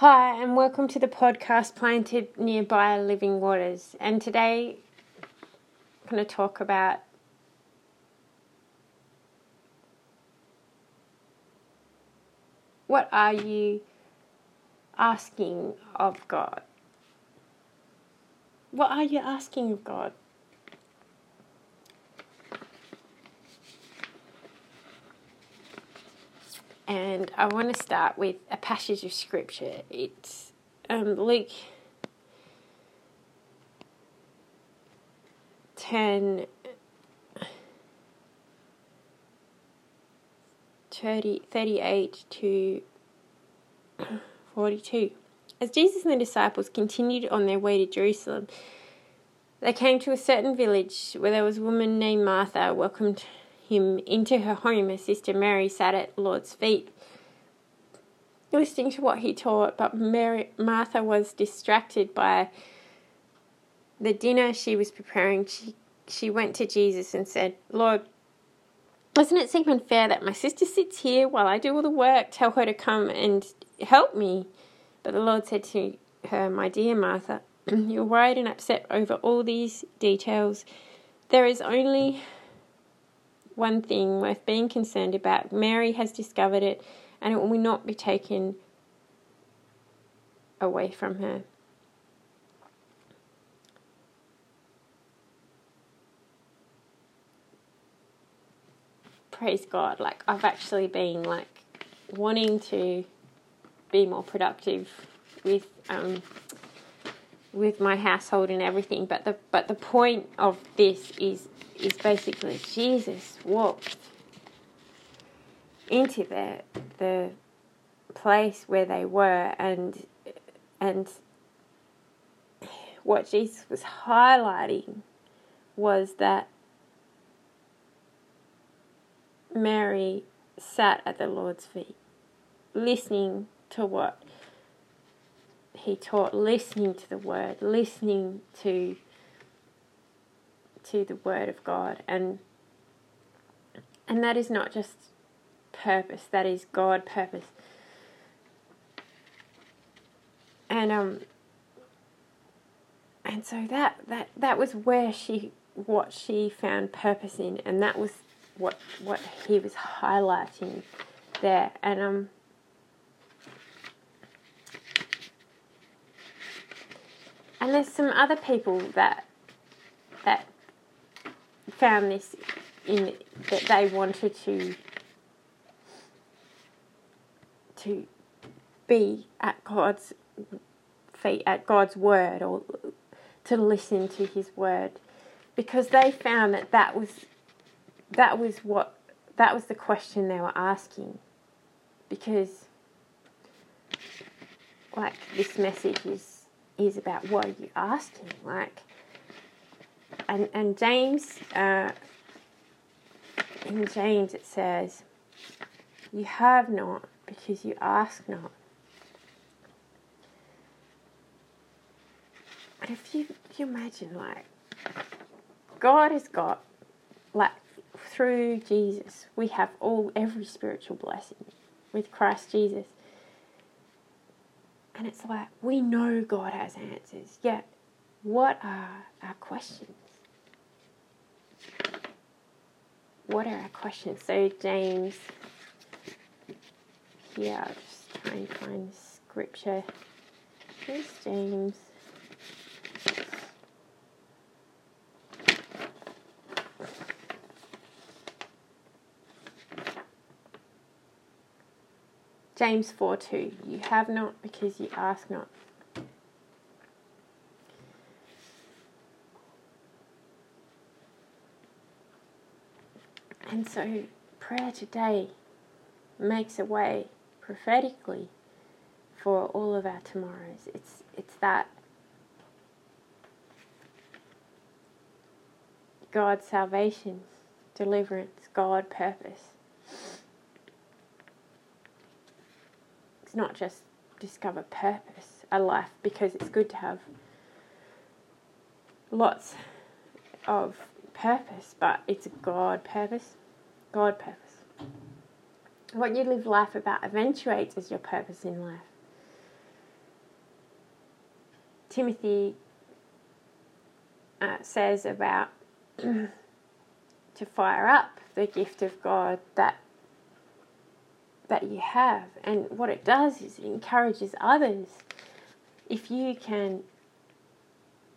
Hi, and welcome to the podcast planted nearby Living Waters. And today I'm going to talk about what are you asking of God? What are you asking of God? And I want to start with a passage of scripture. It's um, Luke 10 30, 38 to 42. As Jesus and the disciples continued on their way to Jerusalem, they came to a certain village where there was a woman named Martha welcomed him into her home, her sister Mary sat at Lord's feet, listening to what he taught, but Mary, Martha was distracted by the dinner she was preparing. She, she went to Jesus and said, Lord, doesn't it seem unfair that my sister sits here while I do all the work? Tell her to come and help me. But the Lord said to her, My dear Martha, you're worried and upset over all these details. There is only one thing worth being concerned about. Mary has discovered it, and it will not be taken away from her. Praise God. Like, I've actually been like wanting to be more productive with um, with my household and everything. But the but the point of this is is basically Jesus walked into the the place where they were and and what Jesus was highlighting was that Mary sat at the Lord's feet listening to what he taught, listening to the word, listening to to the word of God and and that is not just purpose, that is God purpose. And um and so that that that was where she what she found purpose in and that was what what he was highlighting there and um and there's some other people that that found this in that they wanted to to be at God's feet, at God's word, or to listen to His word, because they found that that was that was what that was the question they were asking, because like this message is is about what are you asking, like and and James uh, in James it says, "You have not because you ask not." And if you you imagine like God has got like through Jesus we have all every spiritual blessing with Christ Jesus. And it's like we know God has answers, yet what are our questions? What are our questions? So, James, here, I'll just try and find scripture. Here's James. James 4 2. You have not because you ask not. And so, prayer today makes a way prophetically for all of our tomorrows. It's it's that God's salvation, deliverance, God purpose. It's not just discover purpose, a life, because it's good to have lots of purpose, but it's a God purpose. God purpose. What you live life about eventuates as your purpose in life. Timothy uh, says about to fire up the gift of God that that you have, and what it does is it encourages others. If you can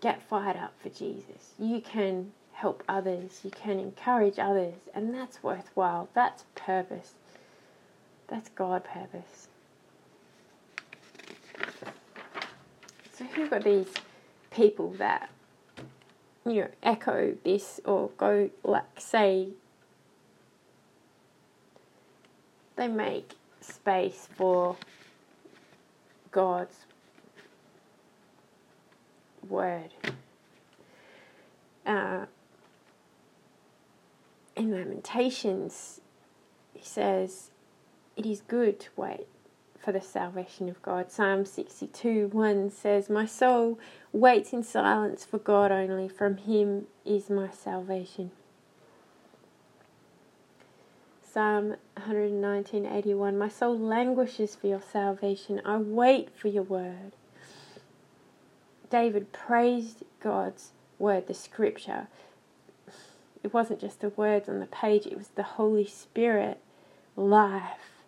get fired up for Jesus, you can help others, you can encourage others, and that's worthwhile. That's purpose. That's God purpose. So who've got these people that you know echo this or go like say they make space for God's word. Uh, in Lamentations, he says, It is good to wait for the salvation of God. Psalm 62 1 says, My soul waits in silence for God only, from Him is my salvation. Psalm 119:81 My soul languishes for your salvation. I wait for your word. David praised God's word, the scripture. It wasn't just the words on the page, it was the Holy Spirit life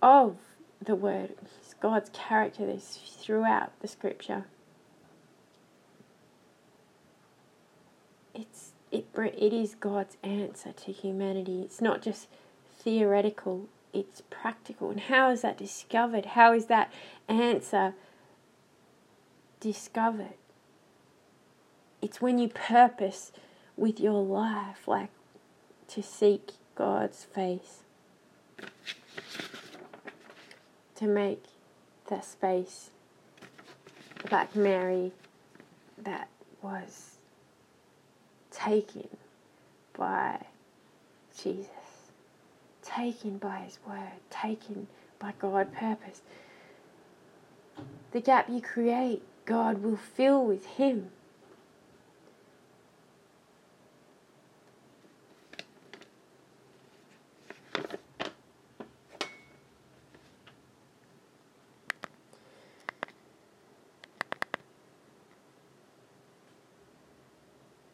of the word. It's God's character that's throughout the scripture. It's it it is God's answer to humanity. It's not just theoretical, it's practical. And how is that discovered? How is that answer discovered? It's when you purpose with your life, like to seek God's face to make that space like Mary that was taken by Jesus, taken by His Word, taken by God purpose. The gap you create, God will fill with Him.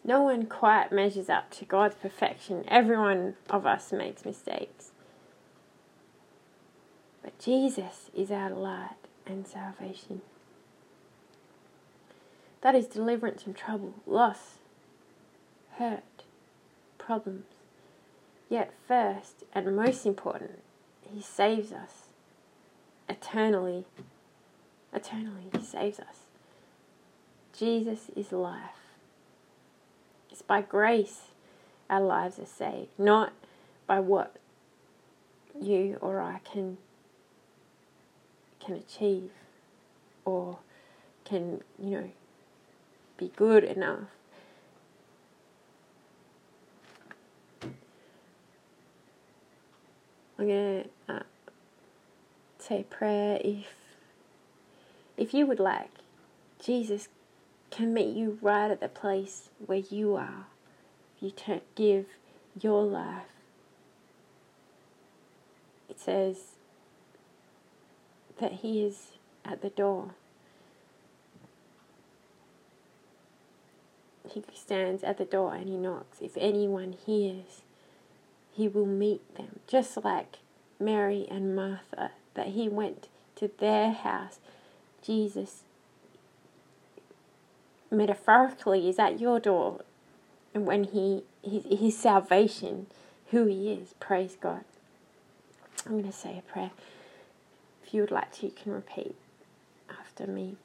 No one quite measures up to God's perfection. Every one of us makes mistakes. But Jesus is our light and salvation. That is deliverance from trouble, loss, hurt, problems. Yet, first and most important, He saves us eternally. Eternally, He saves us. Jesus is life. It's by grace our lives are saved, not by what you or I can can achieve or can, you know, be good enough. I'm going to uh, say prayer if if you would like Jesus can meet you right at the place where you are. You to give your life. It says that He is at the door. He stands at the door and He knocks. If anyone hears, He will meet them. Just like Mary and Martha, that He went to their house. Jesus metaphorically is at your door and when he his, his salvation who he is. Praise god. I'm going to say a prayer. If you would like to you can repeat after me.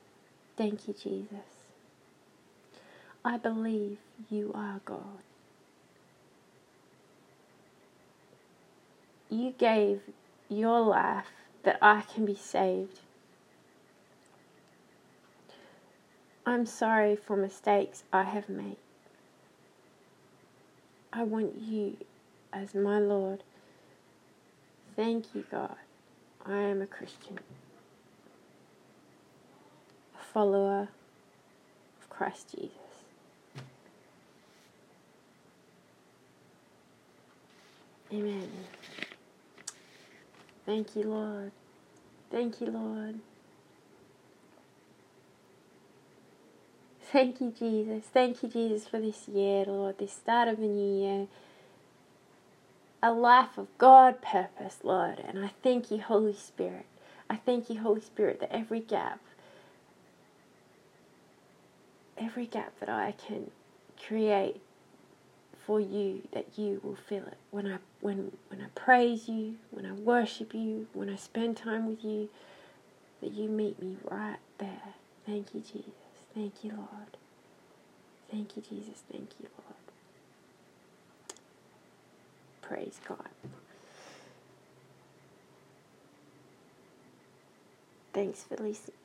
Thank you jesus. I believe you are god. You gave your life that i can be saved I'm sorry for mistakes I have made. I want you as my Lord. Thank you, God. I am a Christian, a follower of Christ Jesus. Amen. Thank you, Lord. Thank you, Lord. Thank you, Jesus. Thank you, Jesus, for this year, Lord, this start of the new year. A life of God purpose, Lord. And I thank you, Holy Spirit. I thank you, Holy Spirit, that every gap, every gap that I can create for you, that you will fill it. When I when when I praise you, when I worship you, when I spend time with you, that you meet me right there. Thank you, Jesus. Thank you, Lord. Thank you, Jesus. Thank you, Lord. Praise God. Thanks for listening.